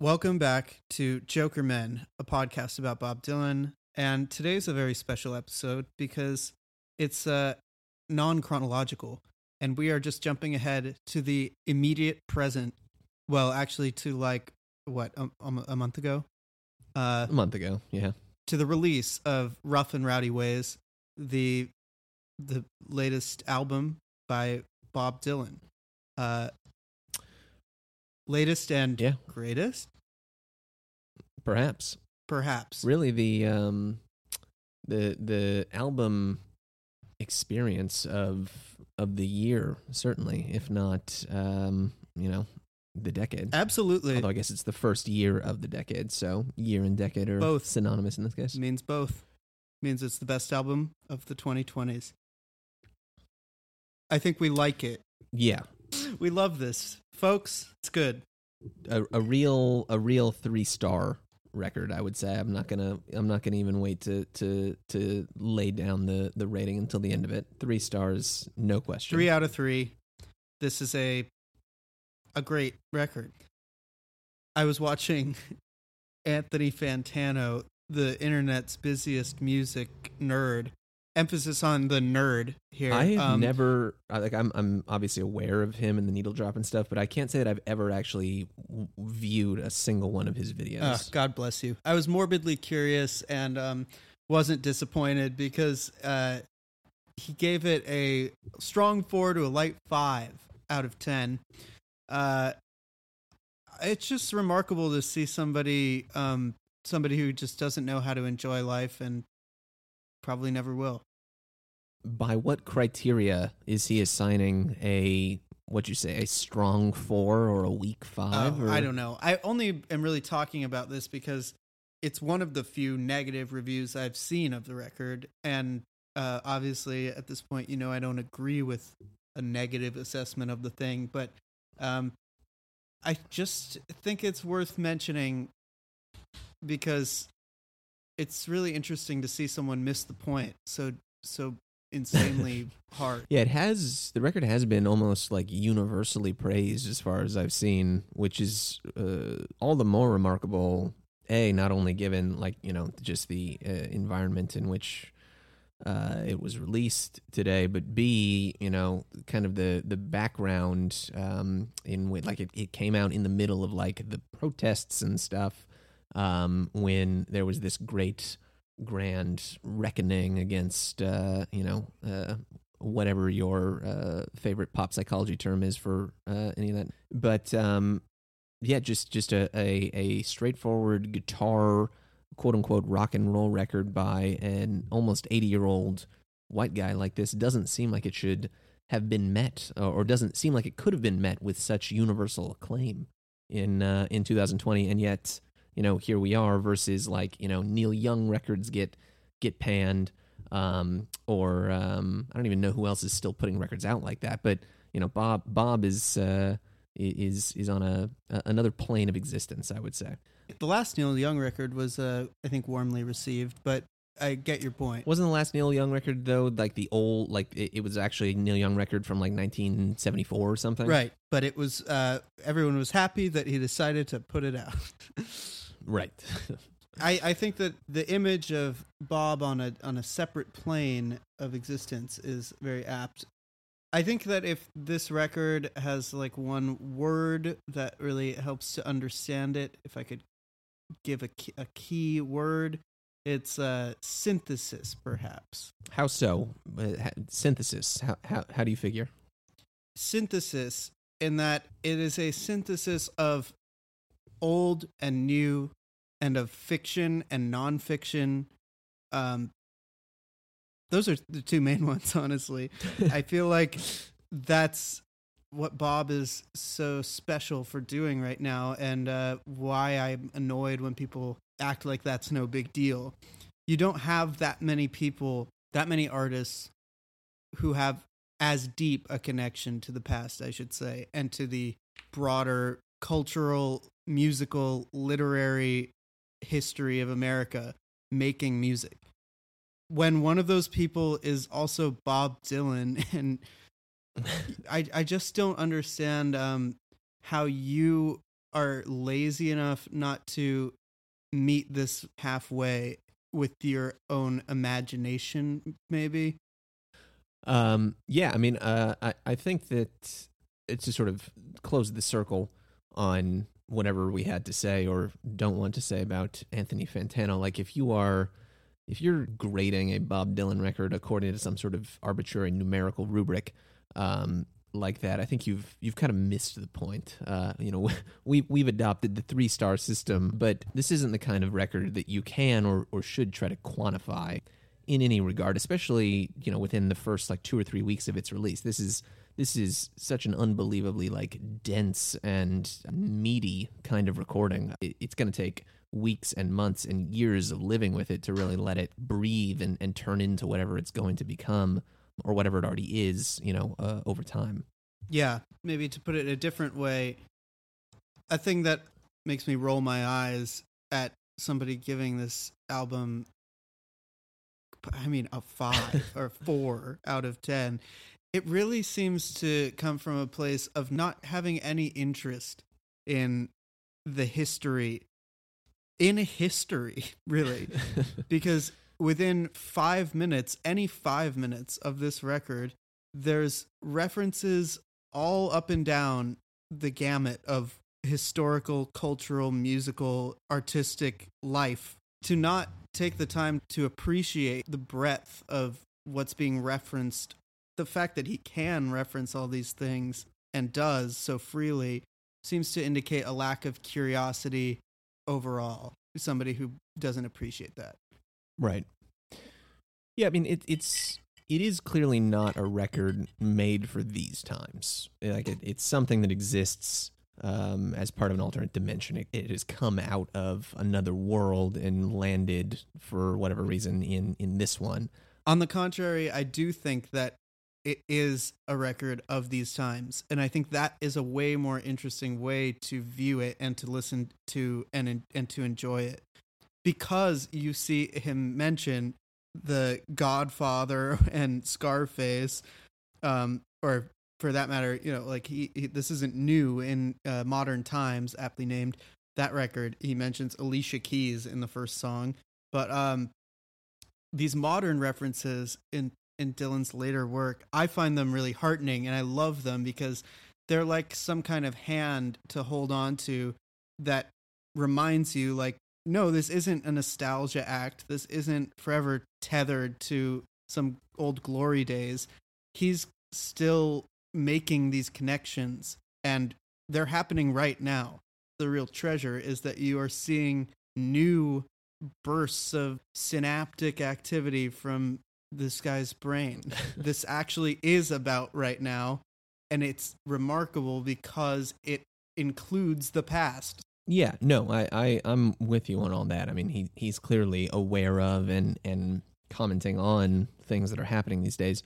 Welcome back to Joker Men, a podcast about Bob Dylan. And today's a very special episode because it's uh, non chronological. And we are just jumping ahead to the immediate present. Well, actually, to like, what, a, a month ago? Uh, A month ago, yeah. to the release of Rough and Rowdy Ways, the the latest album by Bob Dylan. Uh, latest and Yeah. greatest, Perhaps. perhaps. Really the um the the album experience of of the year, certainly, if not um, you know, the decade. Absolutely. Although I guess it's the first year of the decade, so year and decade are Both. synonymous in this case. means both. Means it's the best album of the 2020s. I think we like it. Yeah. We love this. Folks, it's good. A, a real a real three star record, I would say. I'm not gonna I'm not gonna even wait to to to lay down the the rating until the end of it. Three stars, no question. Three out of three. This is a a great record. I was watching Anthony Fantano, the internet's busiest music nerd. Emphasis on the nerd here. I have Um, never like I'm I'm obviously aware of him and the needle drop and stuff, but I can't say that I've ever actually w- viewed a single one of his videos. Ah, God bless you. I was morbidly curious and um, wasn't disappointed because uh, he gave it a strong four to a light five out of ten. Uh, it's just remarkable to see somebody, um, somebody who just doesn't know how to enjoy life and probably never will. By what criteria is he assigning a what you say a strong four or a weak five? Oh, or? I don't know. I only am really talking about this because it's one of the few negative reviews I've seen of the record, and uh, obviously at this point, you know, I don't agree with a negative assessment of the thing, but um, I just think it's worth mentioning because it's really interesting to see someone miss the point so so insanely hard. Yeah, it has. The record has been almost like universally praised as far as I've seen, which is uh, all the more remarkable. A, not only given like you know just the uh, environment in which uh, it was released today, but B, you know, kind of the the background um, in which like it, it came out in the middle of like the protests and stuff um, when there was this great grand reckoning against uh, you know uh, whatever your uh, favorite pop psychology term is for uh, any of that. But um, yeah, just just a, a a straightforward guitar quote unquote rock and roll record by an almost eighty year old white guy like this doesn't seem like it should have been met or doesn't seem like it could have been met with such universal acclaim in uh, in 2020 and yet you know here we are versus like you know Neil Young records get get panned um, or um, I don't even know who else is still putting records out like that but you know Bob Bob is uh, is is on a, a another plane of existence I would say The last Neil Young record was, uh, I think, warmly received, but I get your point. wasn't the last Neil Young record though like the old like it, it was actually a Neil Young record from like 1974 or something Right, but it was uh, everyone was happy that he decided to put it out. right I, I think that the image of Bob on a on a separate plane of existence is very apt. I think that if this record has like one word that really helps to understand it, if I could give a key, a key word, it's uh, synthesis, perhaps. how so Uh, synthesis how, how how do you figure synthesis in that it is a synthesis of old and new and of fiction and nonfiction um those are the two main ones honestly. I feel like that's what bob is so special for doing right now and uh why i'm annoyed when people act like that's no big deal. You don't have that many people that many artists who have as deep a connection to the past, I should say, and to the broader cultural, musical, literary history of America making music. When one of those people is also Bob Dylan, and I, I just don't understand um, how you are lazy enough not to meet this halfway with your own imagination maybe Um, yeah, I mean, uh, I, I think that it's to sort of close the circle on whatever we had to say or don't want to say about Anthony Fantano. Like, if you are, if you're grading a Bob Dylan record according to some sort of arbitrary numerical rubric, um, like that, I think you've you've kind of missed the point. Uh, you know, we we've adopted the three star system, but this isn't the kind of record that you can or or should try to quantify in any regard, especially you know within the first like two or three weeks of its release. This is this is such an unbelievably like dense and meaty kind of recording. It, it's going to take weeks and months and years of living with it to really let it breathe and, and turn into whatever it's going to become or whatever it already is, you know, uh, over time. Yeah, maybe to put it a different way, a thing that makes me roll my eyes at somebody giving this album, I mean, a five or four out of 10, it really seems to come from a place of not having any interest in the history, in history, really. because within five minutes, any five minutes of this record, there's references all up and down the gamut of historical, cultural, musical, artistic life. To not take the time to appreciate the breadth of what's being referenced, the fact that he can reference all these things and does so freely seems to indicate a lack of curiosity overall. Somebody who doesn't appreciate that. Right. Yeah, I mean it, it's it is clearly not a record made for these times. Like it, it's something that exists um, as part of an alternate dimension. It, it has come out of another world and landed for whatever reason in in this one. On the contrary, I do think that it is a record of these times, and I think that is a way more interesting way to view it and to listen to and and to enjoy it because you see him mention the Godfather and Scarface, um, or for that matter, you know, like he, he this isn't new in uh, modern times. Aptly named that record. He mentions Alicia Keys in the first song, but um, these modern references in in Dylan's later work, I find them really heartening, and I love them because they're like some kind of hand to hold on to that reminds you, like, no, this isn't a nostalgia act. This isn't forever tethered to some old glory days. He's still making these connections, and they're happening right now. The real treasure is that you are seeing new bursts of synaptic activity from this guy's brain. this actually is about right now, and it's remarkable because it includes the past. Yeah, no, I, I I'm with you on all that. I mean, he he's clearly aware of and and commenting on things that are happening these days.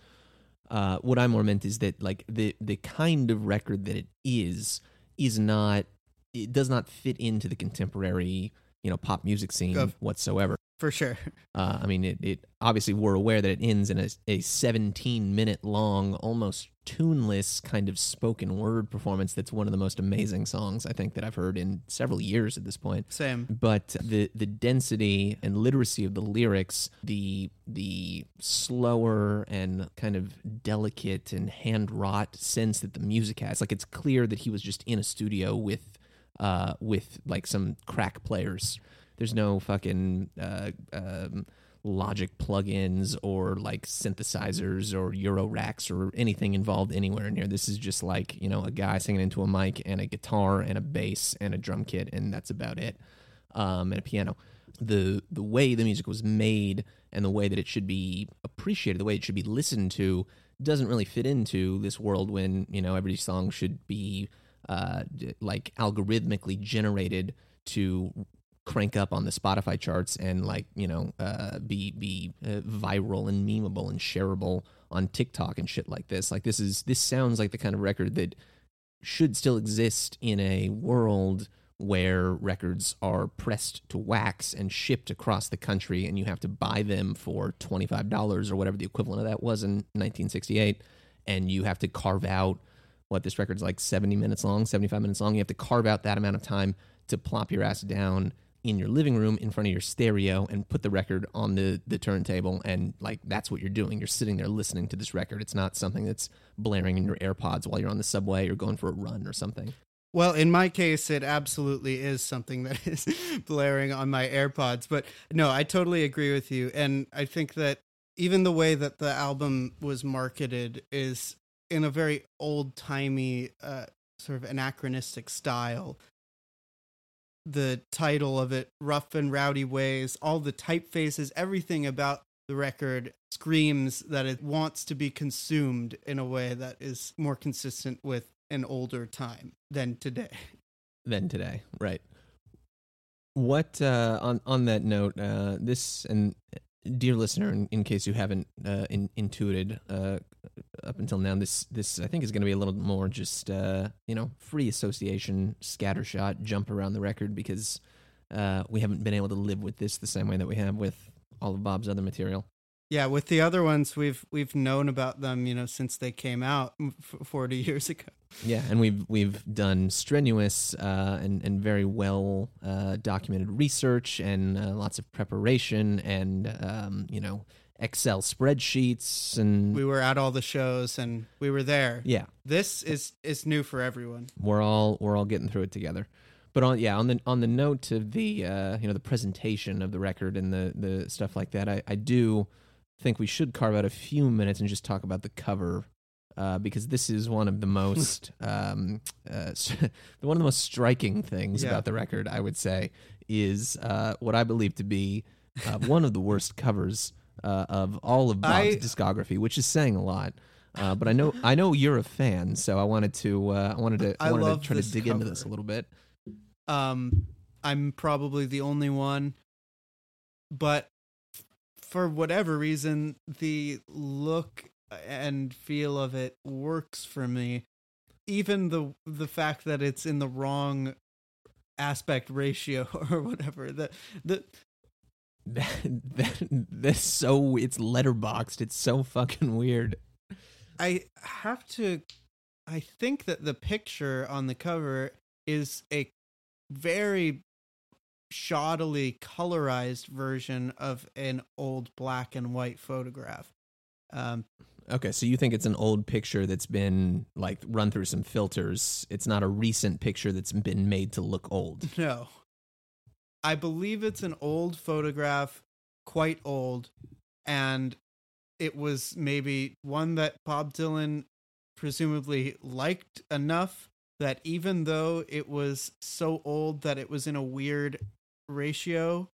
Uh, what I more meant is that like the the kind of record that it is is not it does not fit into the contemporary you know pop music scene whatsoever. For sure. Uh, I mean, it, it obviously we're aware that it ends in a, a 17 minute long, almost tuneless kind of spoken word performance. That's one of the most amazing songs I think that I've heard in several years at this point. Same. But the the density and literacy of the lyrics, the the slower and kind of delicate and hand wrought sense that the music has, like it's clear that he was just in a studio with uh with like some crack players there's no fucking uh, um, Logic plugins or like synthesizers or Euroracks or anything involved anywhere near. This is just like you know a guy singing into a mic and a guitar and a bass and a drum kit and that's about it, um, and a piano. The the way the music was made and the way that it should be appreciated, the way it should be listened to, doesn't really fit into this world when you know every song should be uh, like algorithmically generated to crank up on the Spotify charts and like you know uh, be be uh, viral and memeable and shareable on TikTok and shit like this. Like this is this sounds like the kind of record that should still exist in a world where records are pressed to wax and shipped across the country and you have to buy them for $25 or whatever the equivalent of that was in 1968 and you have to carve out what this record's like 70 minutes long, 75 minutes long. You have to carve out that amount of time to plop your ass down in your living room in front of your stereo and put the record on the the turntable and like that's what you're doing you're sitting there listening to this record it's not something that's blaring in your airpods while you're on the subway or going for a run or something Well, in my case, it absolutely is something that is blaring on my AirPods. But no, I totally agree with you. And I think that even the way that the album was marketed is in a very old timey, uh, sort of anachronistic style. The title of it, Rough and Rowdy Ways, all the typefaces, everything about the record screams that it wants to be consumed in a way that is more consistent with an older time than today. than today right what uh on on that note uh this and dear listener in, in case you haven't uh in, intuited uh up until now this this i think is going to be a little more just uh you know free association scattershot jump around the record because uh we haven't been able to live with this the same way that we have with all of bob's other material Yeah, with the other ones, we've we've known about them, you know, since they came out forty years ago. Yeah, and we've we've done strenuous uh, and and very well uh, documented research and uh, lots of preparation and um, you know Excel spreadsheets and We were at all the shows and we were there. yeah, This is is new for everyone. we're all we're all getting through it together. But on yeah on the on the note of the uh, you know the presentation of the record and the the stuff like that, I, I do think we should carve out a few minutes and just talk about the cover. Uh, because this is one of the most um, uh, one of the most striking things Yeah. about the record, I would say, is uh, what I believe to be uh, one of the worst covers uh, of all of Bob's I- discography, which is saying a lot. Uh, but I know I know you're a fan, so I wanted to uh, I wanted to I I wanted to try to dig into this a little bit. Um, I'm probably the only one, but for whatever reason, the look and feel of it works for me. Even the the fact that it's in the wrong aspect ratio or whatever. The the That, that, that's so it's letterboxed. It's so fucking weird. I have to. I think that the picture on the cover is a very shoddily colorized version of an old black and white photograph. Um, Okay, so you think it's an old picture that's been like run through some filters. It's not a recent picture that's been made to look old. no, I believe it's an old photograph, quite old, and it was maybe one that Bob Dylan presumably liked enough that even though it was so old that it was in a weird ratio,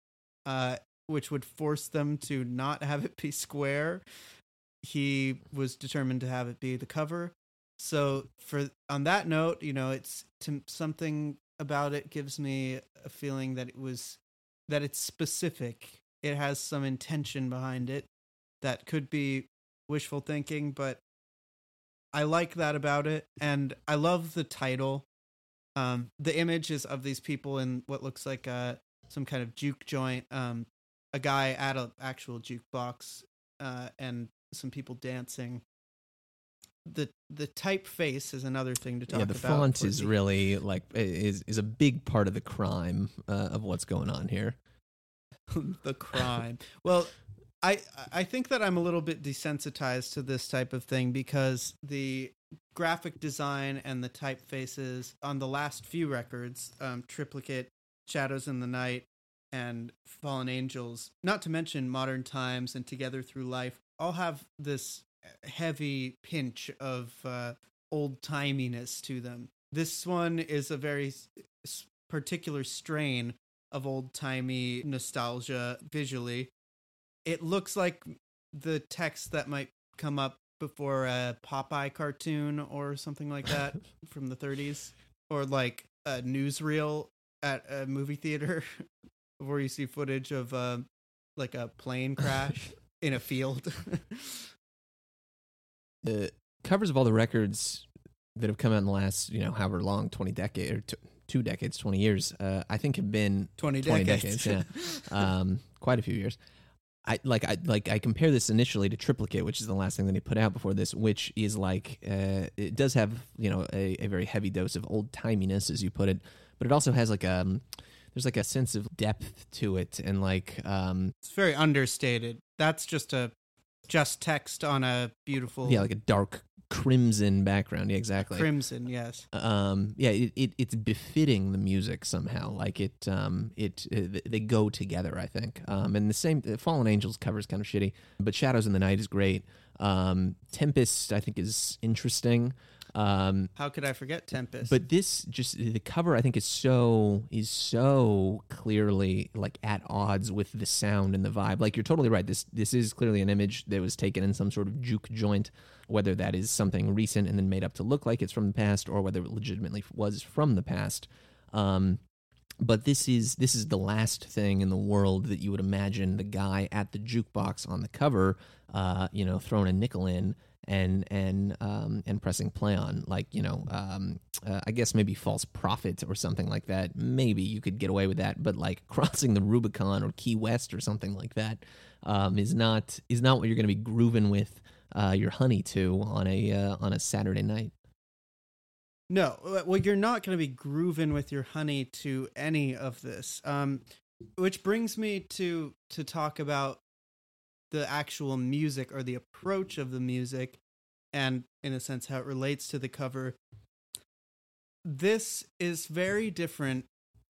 uh, which would force them to not have it be square, he was determined to have it be the cover. So for on that note, you know, it's something about it gives me a feeling that it was that it's specific. It has some intention behind it that could be wishful thinking, but I like that about it, and I love the title. Um, the image is of these people in what looks like a some kind of juke joint. Um, a guy at an actual jukebox, uh, and some people dancing. The the typeface is another thing to talk about. yeah, the about. font is the- really like is is a big part of the crime uh, of what's going on here. the crime. Well, I I think that I'm a little bit desensitized to this type of thing because the graphic design and the typefaces on the last few records, um, Triplicate, Shadows in the Night, and Fallen Angels, not to mention Modern Times and Together Through Life, all have this heavy pinch of uh, old timiness to them. This one is a very particular strain of old timey nostalgia visually. It looks like the text that might come up before a Popeye cartoon or something like that from the 30s, or like a newsreel at a movie theater where you see footage of uh, like a plane crash in a field. The covers of all the records that have come out in the last, you know, however long, 20 decade or t- two decades, 20 years, uh, I think have been 20 20 decades. decades, yeah. um, quite a few years. I like I like I compare this initially to Triplicate, which is the last thing that he put out before this, which is like uh, it does have you know a, a very heavy dose of old timiness, as you put it, but it also has like um, there's like a sense of depth to it, and like um, It's very understated. That's just a just text on a beautiful yeah, like a dark crimson background. Yeah, exactly. crimson. Yes. um yeah it, it it's befitting the music somehow like it um it, it they go together i think um and the same fallen angels cover is kind of shitty but shadows in the night is great um tempest i think is interesting um How could I forget Tempest? but this just the cover i think is so is so clearly like at odds with the sound and the vibe. Like you're totally right. This this is clearly an image that was taken in some sort of juke joint whether that is something recent and then made up to look like it's from the past or whether it legitimately was from the past. Um but this is this is the last thing in the world that you would imagine the guy at the jukebox on the cover uh you know throwing a nickel in and and um, and pressing play on like you know um, uh, I guess maybe false prophet or something like that. Maybe you could get away with that, but like crossing the Rubicon or Key West or something like that um, is not is not what you're going to be grooving with uh, your honey to on a uh, on a Saturday night. No, well, you're not going to be grooving with your honey to any of this. Um, which brings me to to talk about the actual music or the approach of the music, and in a sense how it relates to the cover. This is very different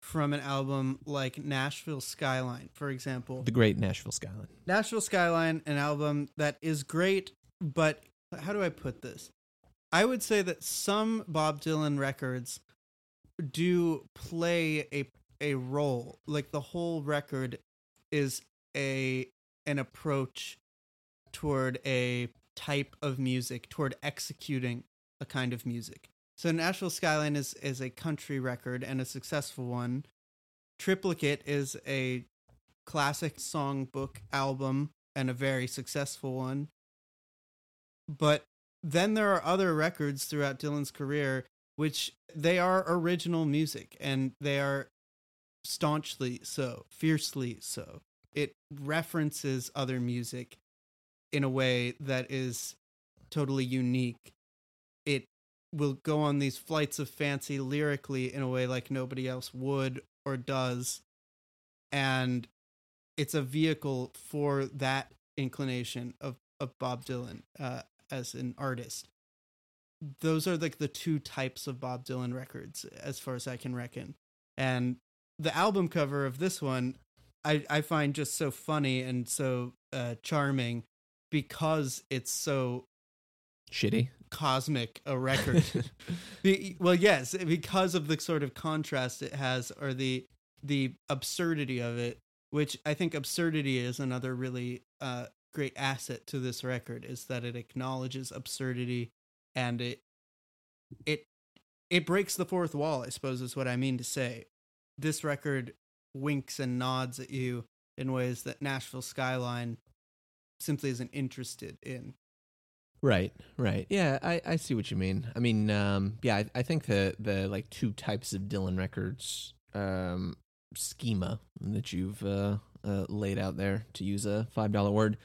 from an album like Nashville Skyline, for example. The great Nashville Skyline. Nashville Skyline, an album that is great, but how do I put this? I would say that some Bob Dylan records do play a a role. Like the whole record is a an approach toward a type of music, toward executing a kind of music. So Nashville Skyline is is a country record and a successful one. Triplicate is a classic songbook album and a very successful one. But then there are other records throughout Dylan's career which they are original music and they are staunchly so, fiercely so. It references other music in a way that is totally unique. It will go on these flights of fancy lyrically in a way like nobody else would or does. And it's a vehicle for that inclination of, of Bob Dylan uh, as an artist. Those are like the two types of Bob Dylan records, as far as I can reckon. And the album cover of this one, I, I find just so funny and so uh, charming because it's so Shitty. cosmic a record. Be- well, yes, because of the sort of contrast it has, or the the absurdity of it, which I think absurdity is another really uh, great asset to this record, is that it acknowledges absurdity and it it it breaks the fourth wall. I suppose is what I mean to say. This record winks and nods at you in ways that Nashville Skyline simply isn't interested in. Right, right. Yeah, I, I see what you mean. I mean, um, yeah, I, I think the the like two types of Dylan records um, schema that you've uh, uh, laid out there, to use a five dollar word,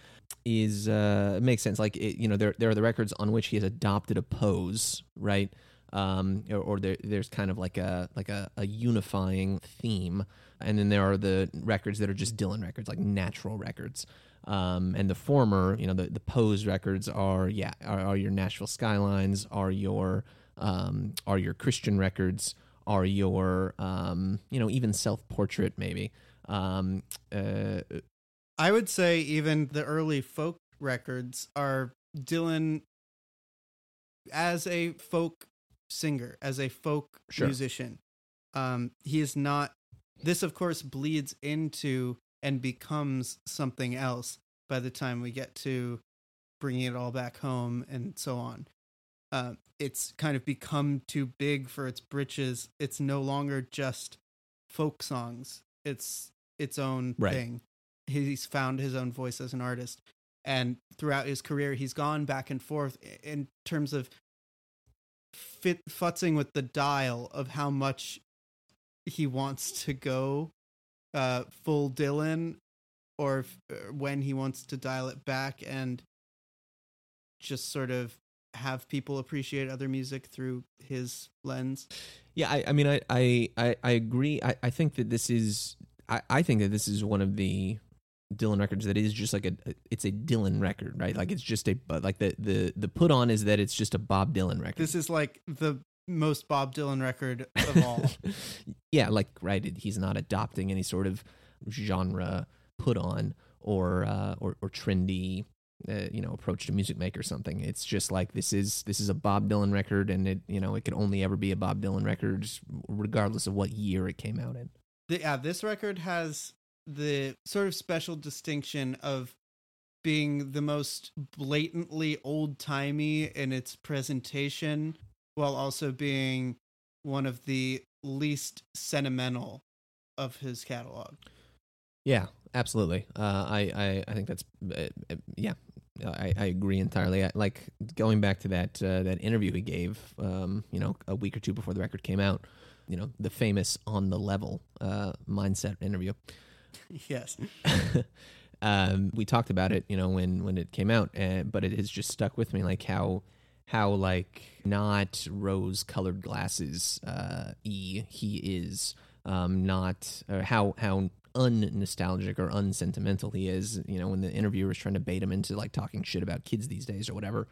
is uh, makes sense. Like it, you know, there there are the records on which he has adopted a pose, right? Um, or, or there, there's kind of like a like a, a unifying theme, and then there are the records that are just Dylan records, like natural records. Um, and the former, you know, the, the pose records are yeah are, are your Nashville Skylines, are your um, are your Christian records, are your um, you know even self portrait maybe. Um, uh, I would say even the early folk records are Dylan as a folk singer, as a folk Sure. musician. Um, he is not. This, of course, bleeds into and becomes something else by the time we get to bringing it all back home and so on. Uh, it's kind of become too big for its britches. It's no longer just folk songs. It's its own Right. thing. He's found his own voice as an artist, and throughout his career, he's gone back and forth in terms of fit futzing with the dial of how much he wants to go uh, full Dylan or if, uh, when he wants to dial it back and just sort of have people appreciate other music through his lens. Yeah, I, I mean, I, I, I, agree. I, I think that this is, I, I think that this is one of the Dylan records that is just like a, it's a Dylan record, right? Like it's just a, but like the, the, the put on is that it's just a Bob Dylan record. This is like the most Bob Dylan record of all. yeah, like right, he's not adopting any sort of genre put on or uh, or, or trendy uh, you know approach to music make or something it's just like this is this is a bob dylan record and it you know it could only ever be a bob dylan record regardless of what year it came out in the, yeah this record has the sort of special distinction of being the most blatantly old timey in its presentation while also being one of the least sentimental of his catalog yeah absolutely. Uh, I, I I think that's uh, uh, yeah. I, I agree entirely. I, like going back to that uh, that interview he gave, um, you know, a week or two before the record came out. You know, the famous on the level uh, mindset interview. Yes. um, we talked about it, you know, when when it came out, uh, but it has just stuck with me, like how how like not rose colored glasses uh, e he is um, not or how how unnostalgic or unsentimental he is. You know, when the interviewer is trying to bait him into like talking shit about kids these days or whatever,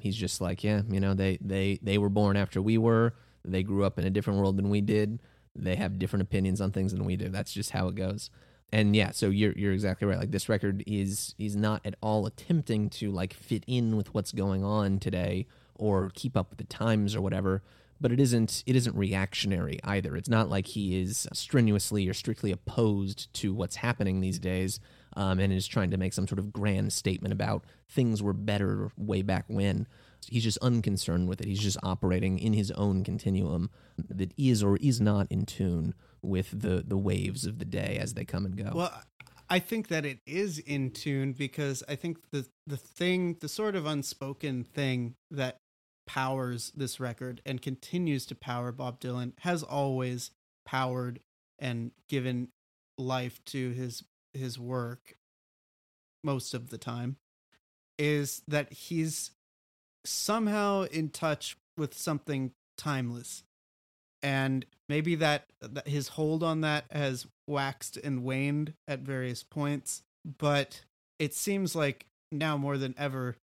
he's just like, yeah, you know, they they they were born after we were. They grew up in a different world than we did. They have different opinions on things than we do. That's just how it goes. And yeah, so you're you're exactly right. Like this record is is not at all attempting to like fit in with what's going on today or keep up with the times or whatever but it isn't it isn't reactionary either. It's not like he is strenuously or strictly opposed to what's happening these days um, and is trying to make some sort of grand statement about things were better way back when. He's just unconcerned with it. He's just operating in his own continuum that is or is not in tune with the the waves of the day as they come and go. Well, I think that it is in tune because I think the the thing, the sort of unspoken thing that powers this record and continues to power Bob Dylan, has always powered and given life to his his work most of the time is that he's somehow in touch with something timeless and maybe that, that his hold on that has waxed and waned at various points but it seems like now more than ever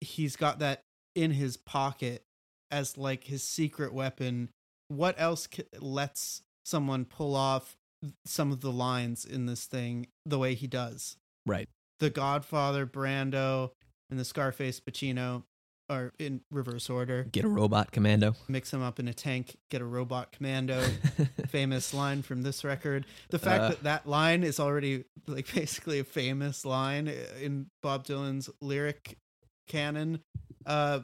he's got that in his pocket as like his secret weapon. What else lets someone pull off some of the lines in this thing the way he does? Right. The Godfather, Brando, and the Scarface Pacino are in reverse order. Get a robot commando. Mix them up in a tank. Get a robot commando. famous line from this record. The fact uh, that that line is already like basically a famous line in Bob Dylan's lyric canon uh,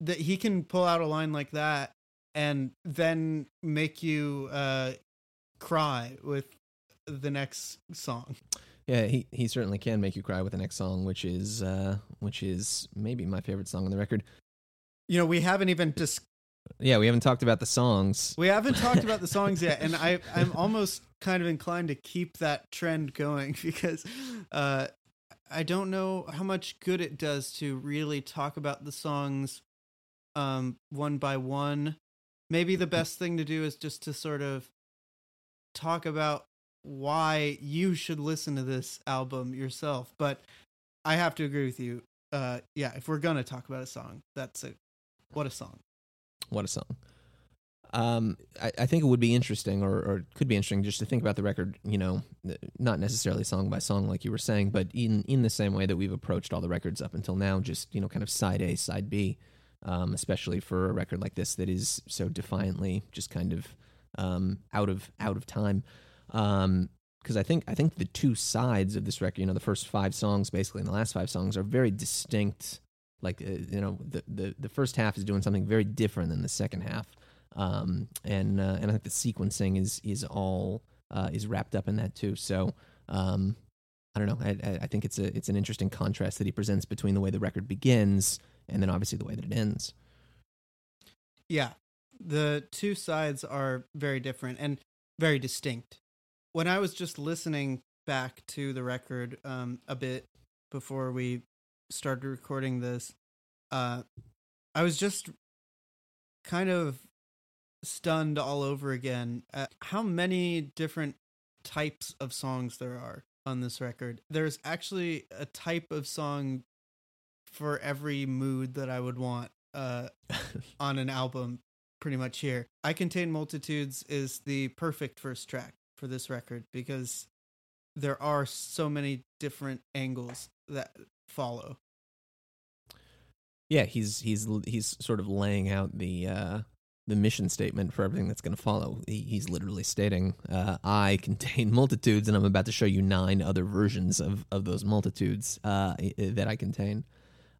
that he can pull out a line like that and then make you uh, cry with the next song. Yeah, he, he certainly can make you cry with the next song, which is uh, which is maybe my favorite song on the record. You know, we haven't even dis- Yeah, we haven't talked about the songs. We haven't talked about the songs yet, and I I'm almost kind of inclined to keep that trend going because uh, I don't know how much good it does to really talk about the songs um one by one. Maybe the best thing to do is just to sort of talk about why you should listen to this album yourself. But I have to agree with you. Uh yeah, if we're gonna talk about a song, that's a what a song. What a song. Um, I, I, think it would be interesting, or, or could be interesting, just to think about the record. You know, not necessarily song by song, like you were saying, but in in the same way that we've approached all the records up until now, just you know, kind of side A, side B. Um, especially for a record like this that is so defiantly just kind of um, out of out of time. Because um, I think I think the two sides of this record, you know, the first five songs basically, and the last five songs are very distinct. Like uh, you know, the, the the first half is doing something very different than the second half um, and uh, and I think the sequencing is is all uh, is wrapped up in that too. So um, I don't know. I, I think it's a it's an interesting contrast that he presents between the way the record begins and then obviously the way that it ends. Yeah, the two sides are very different and very distinct. When I was just listening back to the record um, a bit before we started recording this, uh, I was just kind of stunned all over again at how many different types of songs there are on this record. There's actually a type of song for every mood that I would want uh, on an album, pretty much here. I Contain Multitudes is the perfect first track for this record because there are so many different angles that follow. Yeah, he's he's he's sort of laying out the uh, the mission statement for everything that's going to follow. He, he's literally stating, uh, "I contain multitudes, and I'm about to show you nine other versions of of those multitudes uh, that I contain."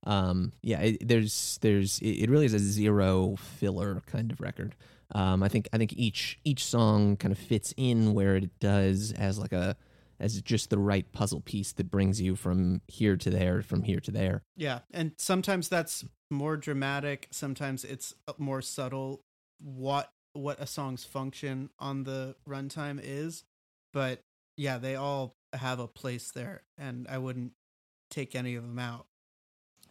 Um, yeah, it, there's there's it really is a zero filler kind of record. Um, I think I think each each song kind of fits in where it does as like a as just the right puzzle piece that brings you from here to there, from here to there. Yeah, and sometimes that's more dramatic. Sometimes it's more subtle. What what a song's function on the runtime is, but yeah, they all have a place there, and I wouldn't take any of them out.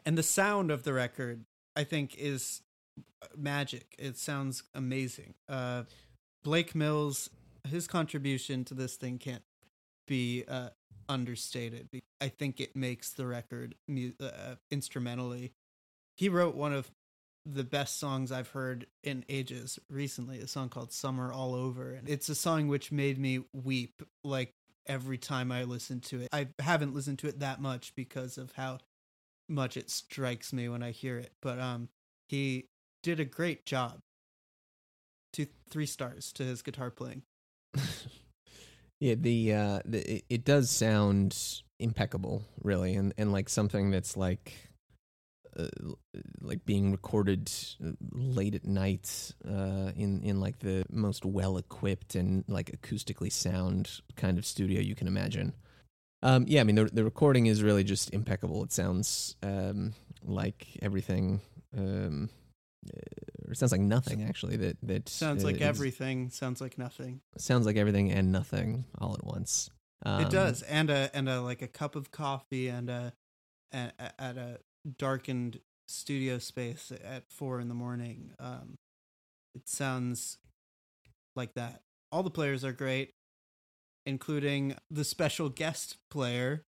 And the sound of the record, I think, is magic. It sounds amazing. Uh, Blake Mills, his contribution to this thing can't be uh, understated. I think it makes the record mu- uh, instrumentally. He wrote one of the best songs I've heard in ages recently, a song called Summer All Over. And it's a song which made me weep like every time I listen to it. I haven't listened to it that much because of how much it strikes me when I hear it. But um he did a great job. Two three stars to his guitar playing. Yeah, the uh, the it, does sound impeccable, really, and and like something that's like. Uh, like being recorded uh, late at night uh, in in like the most well equipped and like acoustically sound kind of studio you can imagine. Um, yeah, I mean the the recording is really just impeccable. It sounds um, like everything um, or it sounds like nothing actually. That that sounds like everything. Sounds like nothing. Sounds like everything and nothing all at once. Um, it does, and a and a like a cup of coffee and a, a at a darkened studio space at four in the morning. Um, it sounds like that. All the players are great, including the special guest player,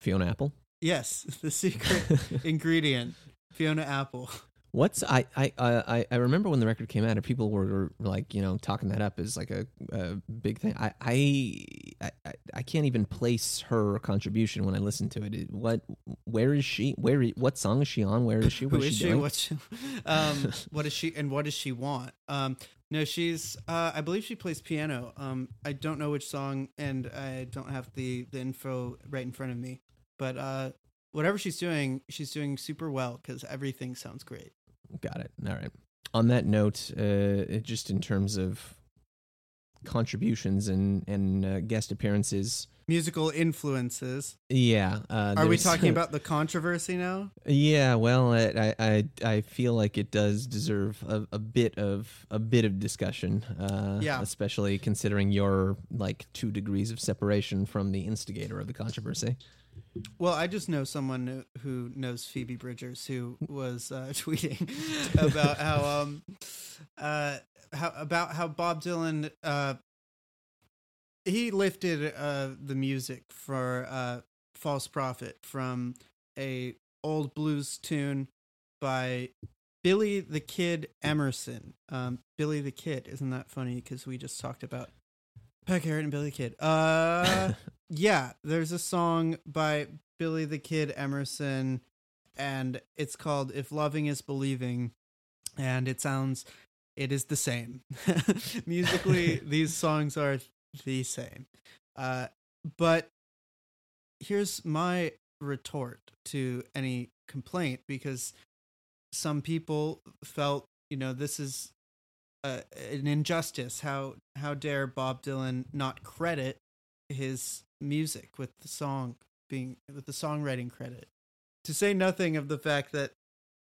Fiona Apple. Yes, the secret ingredient, Fiona Apple. What's I I I I remember when the record came out, and people were like, you know, talking that up as like a, a big thing. I, I I I can't even place her contribution when I listen to it. What where is she? Where what song is she on? Where is she? What Who is she? Doing? What she, um what is she and what does she want? Um no, she's uh I believe she plays piano. Um I don't know which song and I don't have the the info right in front of me. But uh whatever she's doing, she's doing super well because everything sounds great. Got it. All right. On that note, uh, just in terms of contributions and and uh, guest appearances, musical influences. Yeah. Uh, Are we talking about the controversy now? Yeah. Well, I I I feel like it does deserve a, a bit of a bit of discussion. Uh, yeah. Especially considering your like two degrees of separation from the instigator of the controversy. Well, I just know someone who knows Phoebe Bridgers who was uh, tweeting about how um uh how about how Bob Dylan uh he lifted uh the music for uh False Prophet from a old blues tune by Billy the Kid Emerson. Um Billy the Kid, isn't that funny cuz we just talked about Pat Garrett and Billy the Kid. Uh yeah, there's a song by Billy the Kid Emerson, and it's called If Loving is Believing, and it sounds, it is the same. Musically, these songs are the same. Uh, but here's my retort to any complaint because some people felt, you know, this is uh, an injustice. How how dare Bob Dylan not credit his music with the song being with the songwriting credit. To say nothing of the fact that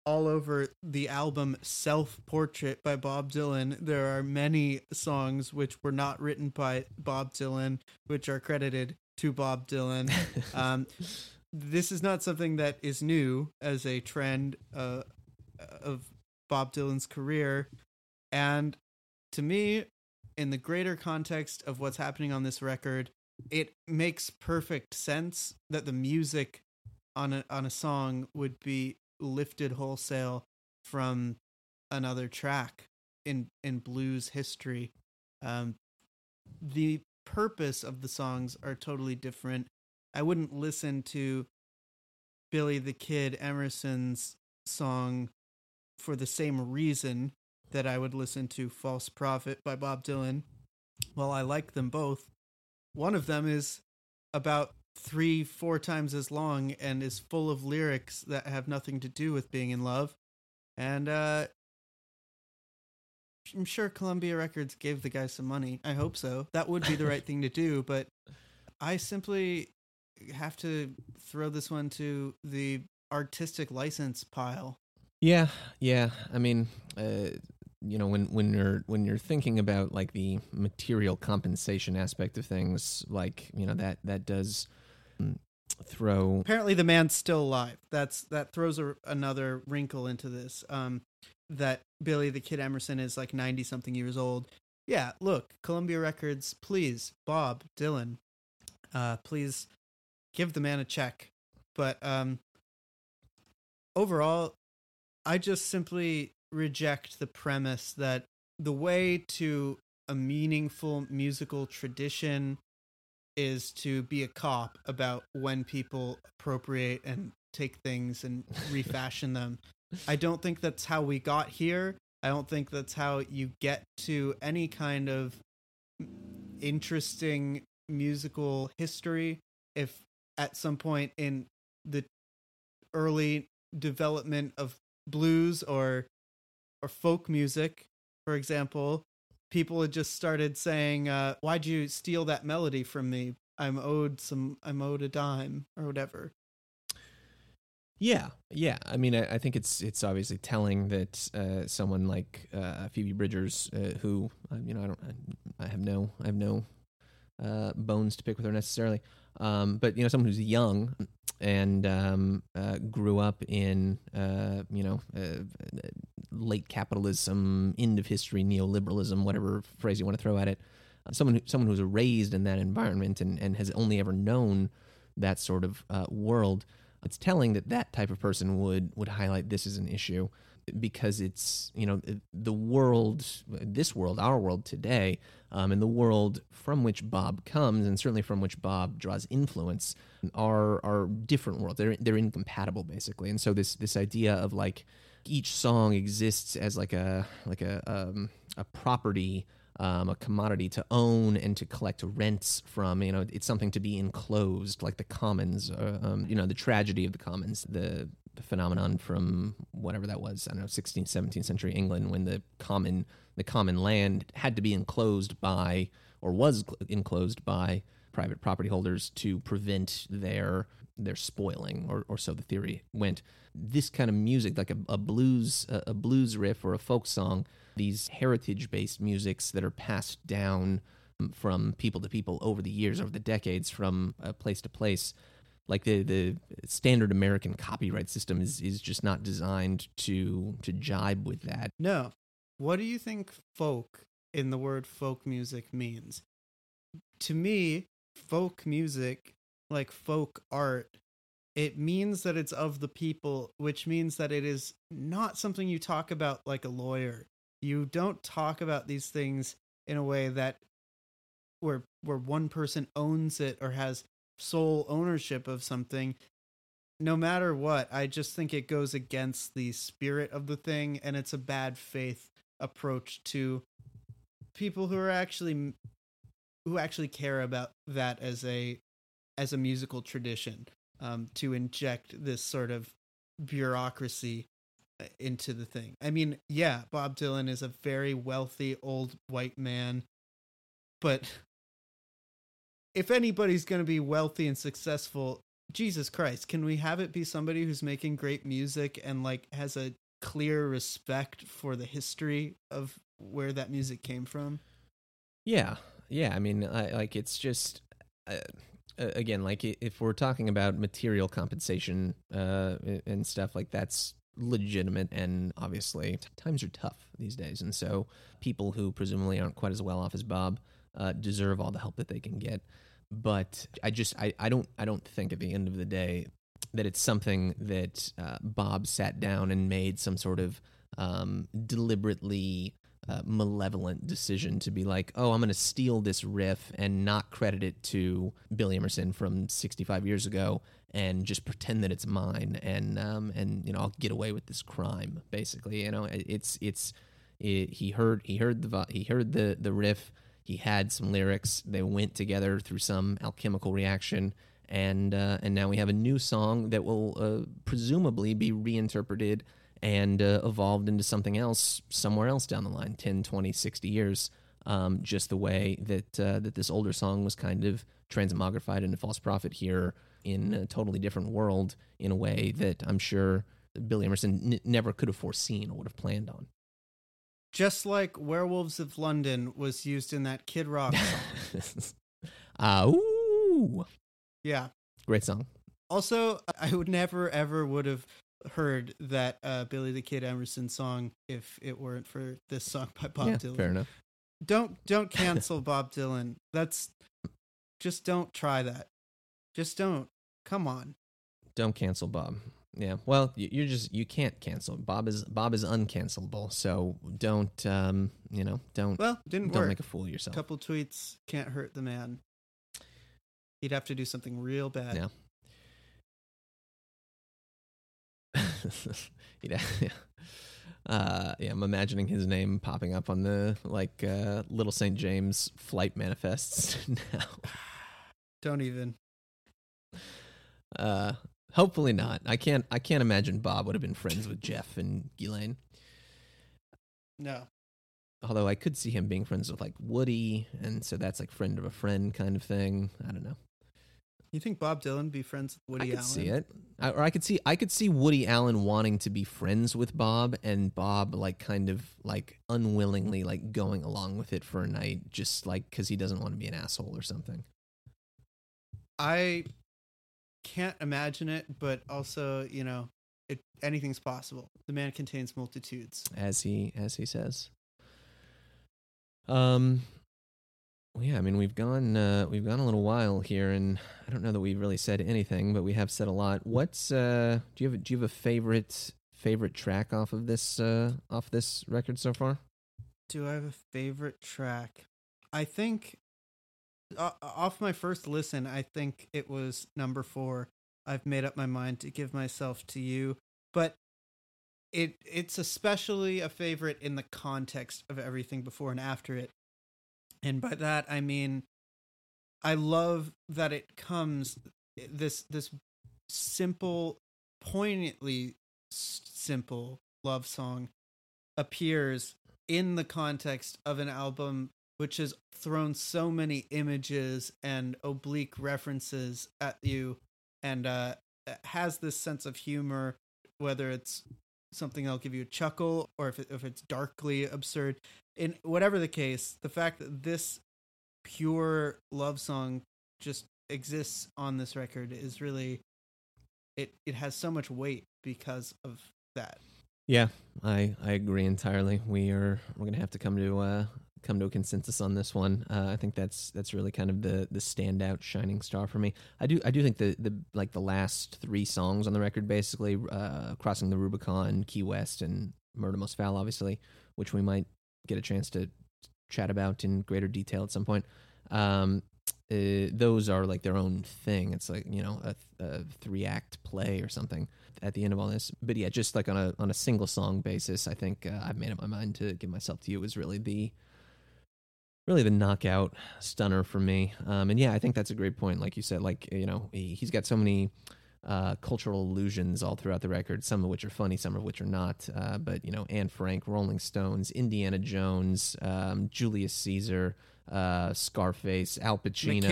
all over the album Self Portrait by Bob Dylan, there are many songs which were not written by Bob Dylan, which are credited to Bob Dylan. Um, this is not something that is new as a trend uh, of Bob Dylan's career. And to me, in the greater context of what's happening on this record, it makes perfect sense that the music on a on a song would be lifted wholesale from another track in in blues history. Um, the purpose of the songs are totally different. I wouldn't listen to Billy the Kid Emerson's song for the same reason that I would listen to False Prophet by Bob Dylan. While I like them both, one of them is about three, four times as long and is full of lyrics that have nothing to do with being in love. And uh, I'm sure Columbia Records gave the guy some money. I hope so. That would be the right thing to do, but I simply have to throw this one to the artistic license pile. Yeah, yeah. I mean, uh, you know, when when you're when you're thinking about like the material compensation aspect of things, like you know that that does mm, throw. Apparently, the man's still alive. That's that throws a, another wrinkle into this. Um, that Billy the Kid Emerson is like ninety something years old. Yeah, look, Columbia Records, please, Bob Dylan, uh, please give the man a check. But um, overall, I just simply reject the premise that the way to a meaningful musical tradition is to be a cop about when people appropriate and take things and refashion them. I don't think that's how we got here. I don't think that's how you get to any kind of interesting musical history if at some point in the early development of blues or or folk music, for example, people had just started saying, uh, "Why'd you steal that melody from me? I'm owed some. I'm owed a dime or whatever." Yeah, yeah. I mean, I, I think it's it's obviously telling that uh, someone like uh, Phoebe Bridgers, uh, who uh, you know, I don't, I, I have no, I have no uh, bones to pick with her necessarily, um, but you know, someone who's young and um, uh, grew up in uh, you know uh, late capitalism, end of history, neoliberalism, whatever phrase you want to throw at it. Someone who, someone who's raised in that environment and, and has only ever known that sort of uh, world it's telling that that type of person would would highlight this as an issue because it's you know the world this world our world today um, and the world from which bob comes and certainly from which bob draws influence are are different worlds they're they're incompatible basically and so this this idea of like each song exists as like a like a um, a property um, a commodity to own and to collect rents from. You know, it's something to be enclosed, like the commons. Uh, um, you know, the tragedy of the commons, the, the, phenomenon from whatever that was. I don't know, 16th, 17th century England, when the common the common land had to be enclosed by or was enclosed by private property holders to prevent their their spoiling, or, or so the theory went. This kind of music, like a, a blues a, a blues riff or a folk song these heritage based musics that are passed down from people to people over the years, over the decades, from uh, place to place. Like the, the standard American copyright system is, is just not designed to to jibe with that. No. What do you think folk in the word folk music means? To me, folk music, like folk art, it means that it's of the people, which means that it is not something you talk about like a lawyer you don't talk about these things in a way that where where one person owns it or has sole ownership of something no matter what i just think it goes against the spirit of the thing and it's a bad faith approach to people who are actually who actually care about that as a as a musical tradition um, to inject this sort of bureaucracy into the thing. I mean, yeah, Bob Dylan is a very wealthy old white man, but if anybody's going to be wealthy and successful, Jesus Christ, can we have it be somebody who's making great music and like has a clear respect for the history of where that music came from? Yeah. Yeah, I mean, I, like it's just uh, again, like if we're talking about material compensation uh, and stuff, like that's legitimate. And obviously, times are tough these days. And so people who presumably aren't quite as well off as Bob uh, deserve all the help that they can get. But I just, I, I don't, I don't think at the end of the day that it's something that uh, Bob sat down and made some sort of um, deliberately uh, malevolent decision to be like, oh, I'm going to steal this riff and not credit it to Billy Emerson from 65 years ago and just pretend that it's mine and um, and you know I'll get away with this crime basically. You know, it's it's it, he heard he heard the he heard the the riff. He had some lyrics. They went together through some alchemical reaction, and uh, and now we have a new song that will uh, presumably be reinterpreted and uh, evolved into something else somewhere else down the line 10 20 60 years um, just the way that uh, that this older song was kind of transmogrified into false prophet here in a totally different world in a way that i'm sure billy emerson n- never could have foreseen or would have planned on Just like Werewolves of London was used in that Kid Rock song. uh, ooh, yeah. great song Also, I would never ever would have heard that uh, Billy the Kid Emerson song if it weren't for this song by Bob yeah, Dylan. fair enough Don't don't cancel Bob Dylan. That's just don't try that. Just don't. Come on. don't cancel bob yeah well you're just you can't cancel bob is bob is uncancelable so don't um you know don't Well, didn't don't work. make a fool of yourself couple tweets can't hurt the man. He'd have to do something real bad. Yeah. yeah, yeah. Uh, yeah, I'm imagining his name popping up on the like uh, Little St. James flight manifests now. Don't even. Uh, hopefully not. I can't. I can't imagine Bob would have been friends with Jeff and Ghislaine. No. Although I could see him being friends with like Woody, and so that's like friend of a friend kind of thing. I don't know. You think Bob Dylan be friends with Woody I could Allen? see it, I, or I could see I could see Woody Allen wanting to be friends with Bob, and Bob like kind of like unwillingly like going along with it for a night, just like because he doesn't want to be an asshole or something. I can't imagine it, but also, you know, it anything's possible. The man contains multitudes. as he as he says. Um, well, yeah, I mean we've gone uh, we've gone a little while here, and I don't know that we've really said anything, but we have said a lot. What's uh, do you have a, do you have a favorite favorite track off of this uh, off this record so far? Do I have a favorite track? I think uh, off my first listen, I think it was number 4. I've made up my mind to give myself to you, but it it's especially a favorite in the context of everything before and after it. And by that I mean I love that it comes this this simple poignantly simple love song appears in the context of an album which has thrown so many images and oblique references at you and uh, has this sense of humor, whether it's something that'll give you a chuckle or if, it, if it's darkly absurd. In whatever the case, the fact that this pure love song just exists on this record is really it it has so much weight because of that. Yeah, I I agree entirely. We are we're gonna have to come to uh come to a consensus on this one. Uh, I think that's that's really kind of the the standout shining star for me. I do I do think the the like the last three songs on the record, basically, uh, crossing the Rubicon, Key West, and Murder Most Foul, obviously, which we might get a chance to chat about in greater detail at some point. Um, uh, those are like their own thing. It's like you know a, a three act play or something at the end of all this. But yeah, just like on a on a single song basis, I think uh, I've made up my mind to give myself to you is really the really the knockout stunner for me. Um, and yeah, I think that's a great point. Like you said, like you know he, he's got so many. Uh, cultural allusions all throughout the record, some of which are funny, some of which are not. Uh, but you know, Anne Frank, Rolling Stones, Indiana Jones, um, Julius Caesar, uh, Scarface, Al Pacino,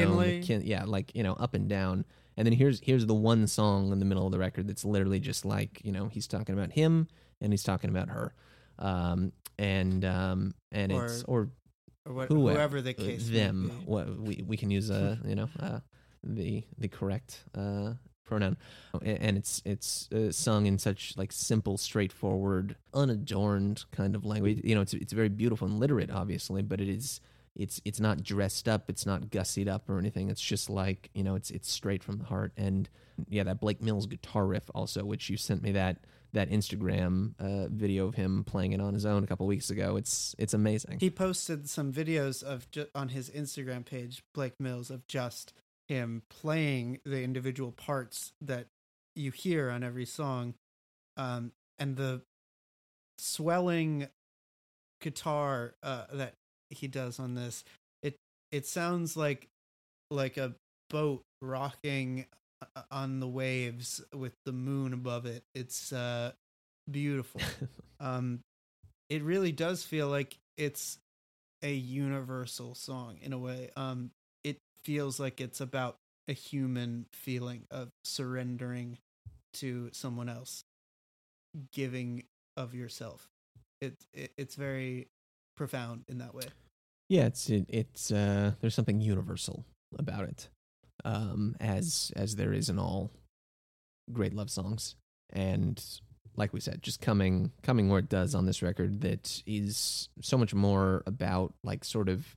McKin- yeah, like you know, up and down. And then here's here's the one song in the middle of the record that's literally just like you know he's talking about him and he's talking about her, um, and um, and Or it's or Or what, Whoever- whoever the case may them. What we we can use a you know uh, the the correct uh, pronoun, and it's it's uh, sung in such like simple, straightforward, unadorned kind of language. You know, it's it's very beautiful and literate, obviously, but it is it's it's not dressed up, it's not gussied up or anything. It's just like you know, it's it's straight from the heart. And yeah, that Blake Mills guitar riff also, which you sent me that that Instagram uh, video of him playing it on his own a couple weeks ago. It's it's amazing. He posted some videos of ju- on his Instagram page, Blake Mills, of just him playing the individual parts that you hear on every song, um, and the swelling guitar uh, that he does on this. It it sounds like like a boat rocking on the waves with the moon above it. It's uh, beautiful. um, it really does feel like it's a universal song in a way. Um, it feels like it's about a human feeling of surrendering to someone else, giving of yourself. It, it it's very profound in that way. Yeah, it's it, it's uh, there's something universal about it, um, as as there is in all great love songs, and like we said, just coming coming where it does on this record, that is so much more about like sort of.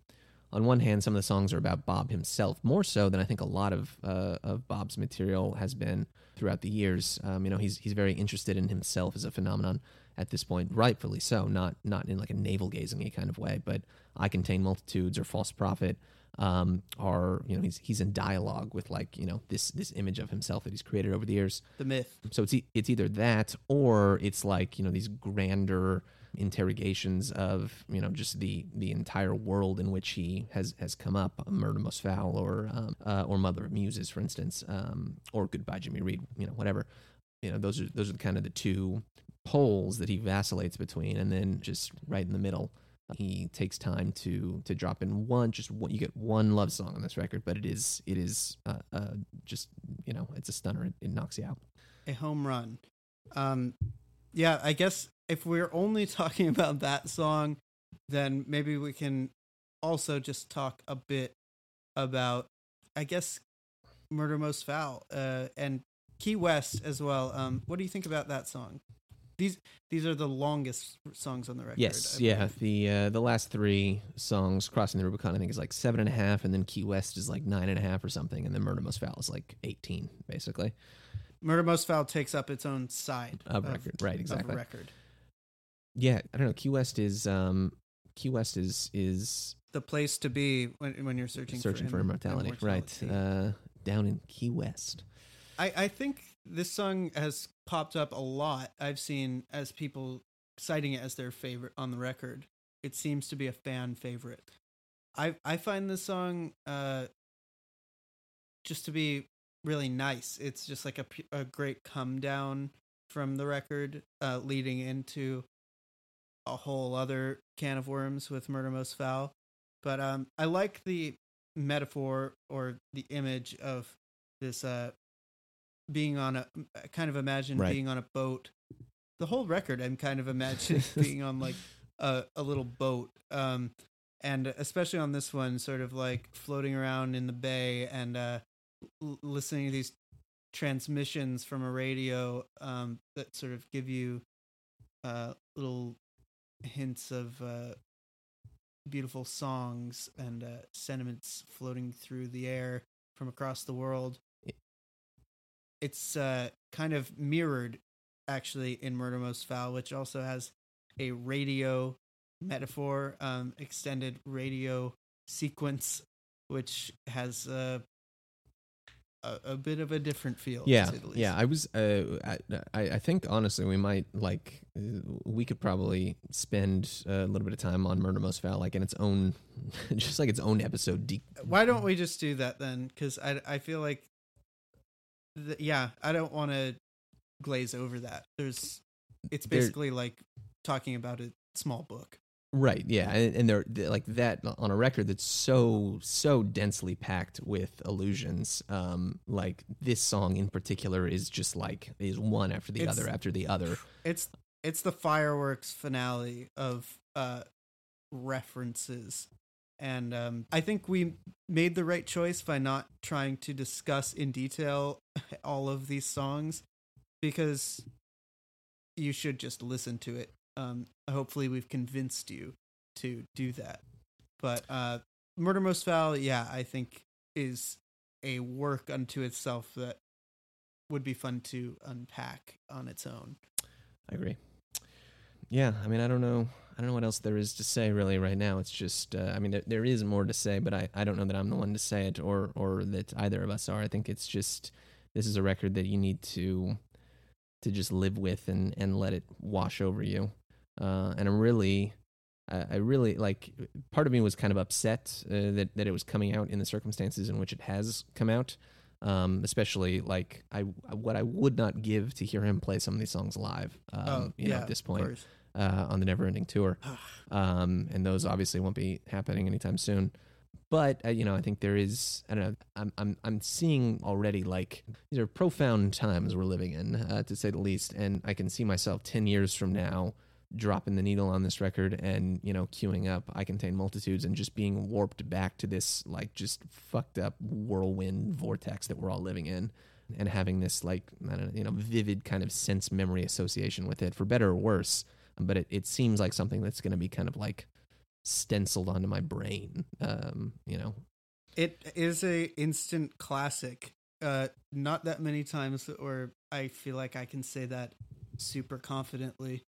On one hand, some of the songs are about Bob himself, more so than I think a lot of uh, of Bob's material has been throughout the years. Um, you know, he's he's very interested in himself as a phenomenon at this point, rightfully so. Not not in like a navel gazing kind of way, but I contain multitudes or false prophet um, are you know he's he's in dialogue with like you know this this image of himself that he's created over the years. The myth. So it's e- it's either that or it's like you know these grander interrogations of you know just the the entire world in which he has has come up murder most foul or um, uh, or mother of muses for instance um, or goodbye jimmy reed you know whatever you know those are those are kind of the two poles that he vacillates between and then just right in the middle he takes time to to drop in one just one you get one love song on this record but it is it is uh, uh just you know it's a stunner. It, it knocks you out. A home run. Um yeah i guess if we're only talking about that song then maybe we can also just talk a bit about i guess murder most foul uh and key west as well. Um what do you think about that song these these are the longest songs on the record. Yes, yeah. The uh, the last three songs, "Crossing the Rubicon," I think is like seven and a half, and then "Key West" is like nine and a half or something, and then "Murder Most Foul" is like eighteen, basically. "Murder Most Foul" takes up its own side of, of record, right? Exactly. record. Yeah, I don't know. Key West is um, Key West is is the place to be when when you're searching searching for, for immortality, immortality. right? Uh, down in Key West. I I think this song has popped up a lot. I've seen as people citing it as their favorite on the record. It seems to be a fan favorite. I I find this song uh just to be really nice. It's just like a a great come down from the record uh leading into a whole other can of worms with Murder Most Foul. But um I like the metaphor or the image of this uh being on a kind of imagine right. being on a boat. The whole record, I'm kind of imagining being on like a, a little boat. Um, and especially on this one, sort of like floating around in the bay and uh, l- listening to these transmissions from a radio um, that sort of give you uh, little hints of uh, beautiful songs and uh, sentiments floating through the air from across the world it's uh, kind of mirrored actually in Murder Most Foul, which also has a radio metaphor, um, extended radio sequence, which has uh, a, a bit of a different feel. Yeah, yeah. I was, uh, I, I think honestly, we might like, we could probably spend a little bit of time on Murder Most Foul, like in its own, just like its own episode. De- Why don't we just do that then? Because I, I feel like th- yeah, I don't want to glaze over that. There's, it's basically there, like talking about a small book. Right. Yeah, and, and they're, they're, like that on a record that's so so densely packed with illusions. Um, like this song in particular is just like is one after the it's, other after the other. It's it's the fireworks finale of uh references And um, I think we made the right choice by not trying to discuss in detail all of these songs because you should just listen to it. Um, hopefully, we've convinced you to do that. But uh, Murder Most Foul, yeah, I think is a work unto itself that would be fun to unpack on its own. I agree. Yeah, I mean, I don't know. I don't know what else there is to say really right now. It's just, uh, I mean, there, there is more to say, but I, I don't know that I'm the one to say it or or that either of us are. I think it's just this is a record that you need to to just live with and and let it wash over you. Uh, and I'm really, I, I really like. Part of me was kind of upset uh, that that it was coming out in the circumstances in which it has come out. Um, especially like I, what I would not give to hear him play some of these songs live. Um, oh, you know, yeah, at this point. Uh, on the Neverending Tour, um, and those obviously won't be happening anytime soon. But uh, you know, I think there is. I don't know. I'm I'm I'm seeing already like these are profound times we're living in, uh, to say the least. And I can see myself ten years from now dropping the needle on this record and you know queuing up i contain multitudes and just being warped back to this like just fucked up whirlwind vortex that we're all living in and having this like i don't know you know vivid kind of sense memory association with it for better or worse but it, it seems like something that's going to be kind of like stenciled onto my brain um you know It is a instant classic. Uh, not that many times, or I feel like I can say that super confidently.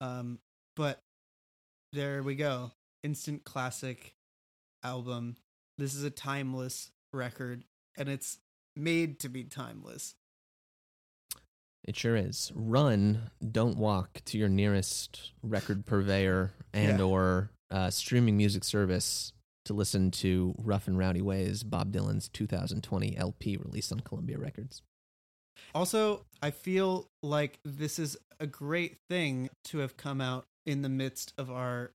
Um, but there we go, instant classic album. This is a timeless record, and it's made to be timeless. It sure is. Run, don't walk to your nearest record purveyor and Yeah. or uh, streaming music service to listen to Rough and Rowdy Ways, Bob Dylan's 2020 LP released on Columbia Records. Also, I feel like this is a great thing to have come out in the midst of our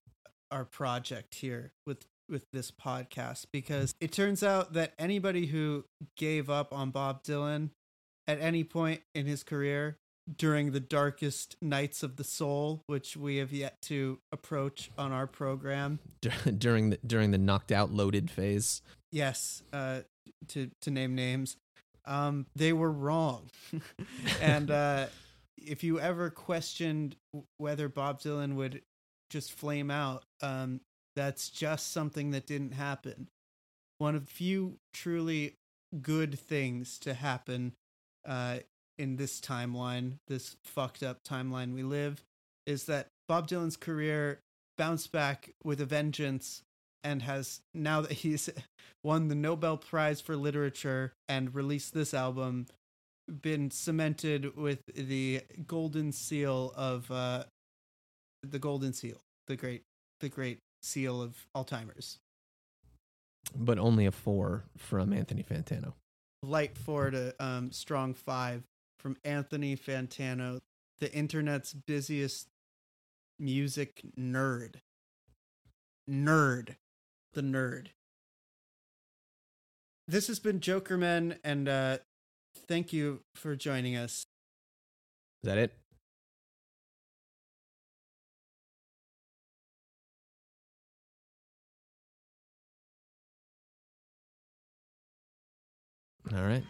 our project here with with this podcast because it turns out that anybody who gave up on Bob Dylan at any point in his career during the darkest nights of the soul, which we have yet to approach on our program, during the during the knocked out loaded phase. yes, uh, to to name names, um, they were wrong, and uh, if you ever questioned whether Bob Dylan would just flame out, um, that's just something that didn't happen. One of the few truly good things to happen uh, in this timeline, this fucked up timeline we live, is that Bob Dylan's career bounced back with a vengeance and has now that he's won the Nobel Prize for Literature and released this album, been cemented with the golden seal of uh, the golden seal, the great, the great seal of Alzheimer's. But only a four from Anthony Fantano. Light four to um, strong five from Anthony Fantano, the internet's busiest music nerd. Nerd. The nerd. This has been Jokerman, and uh, thank you for joining us. Is that it? All right.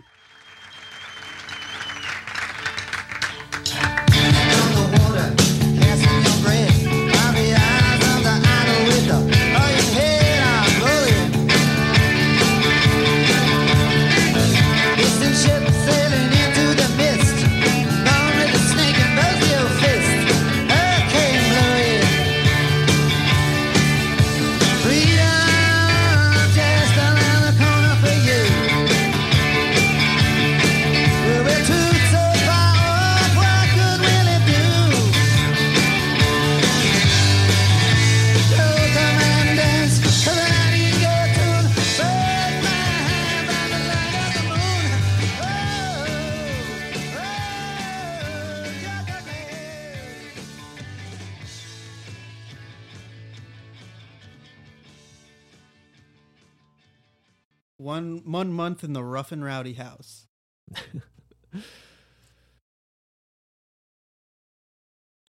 One one month in the rough and rowdy house.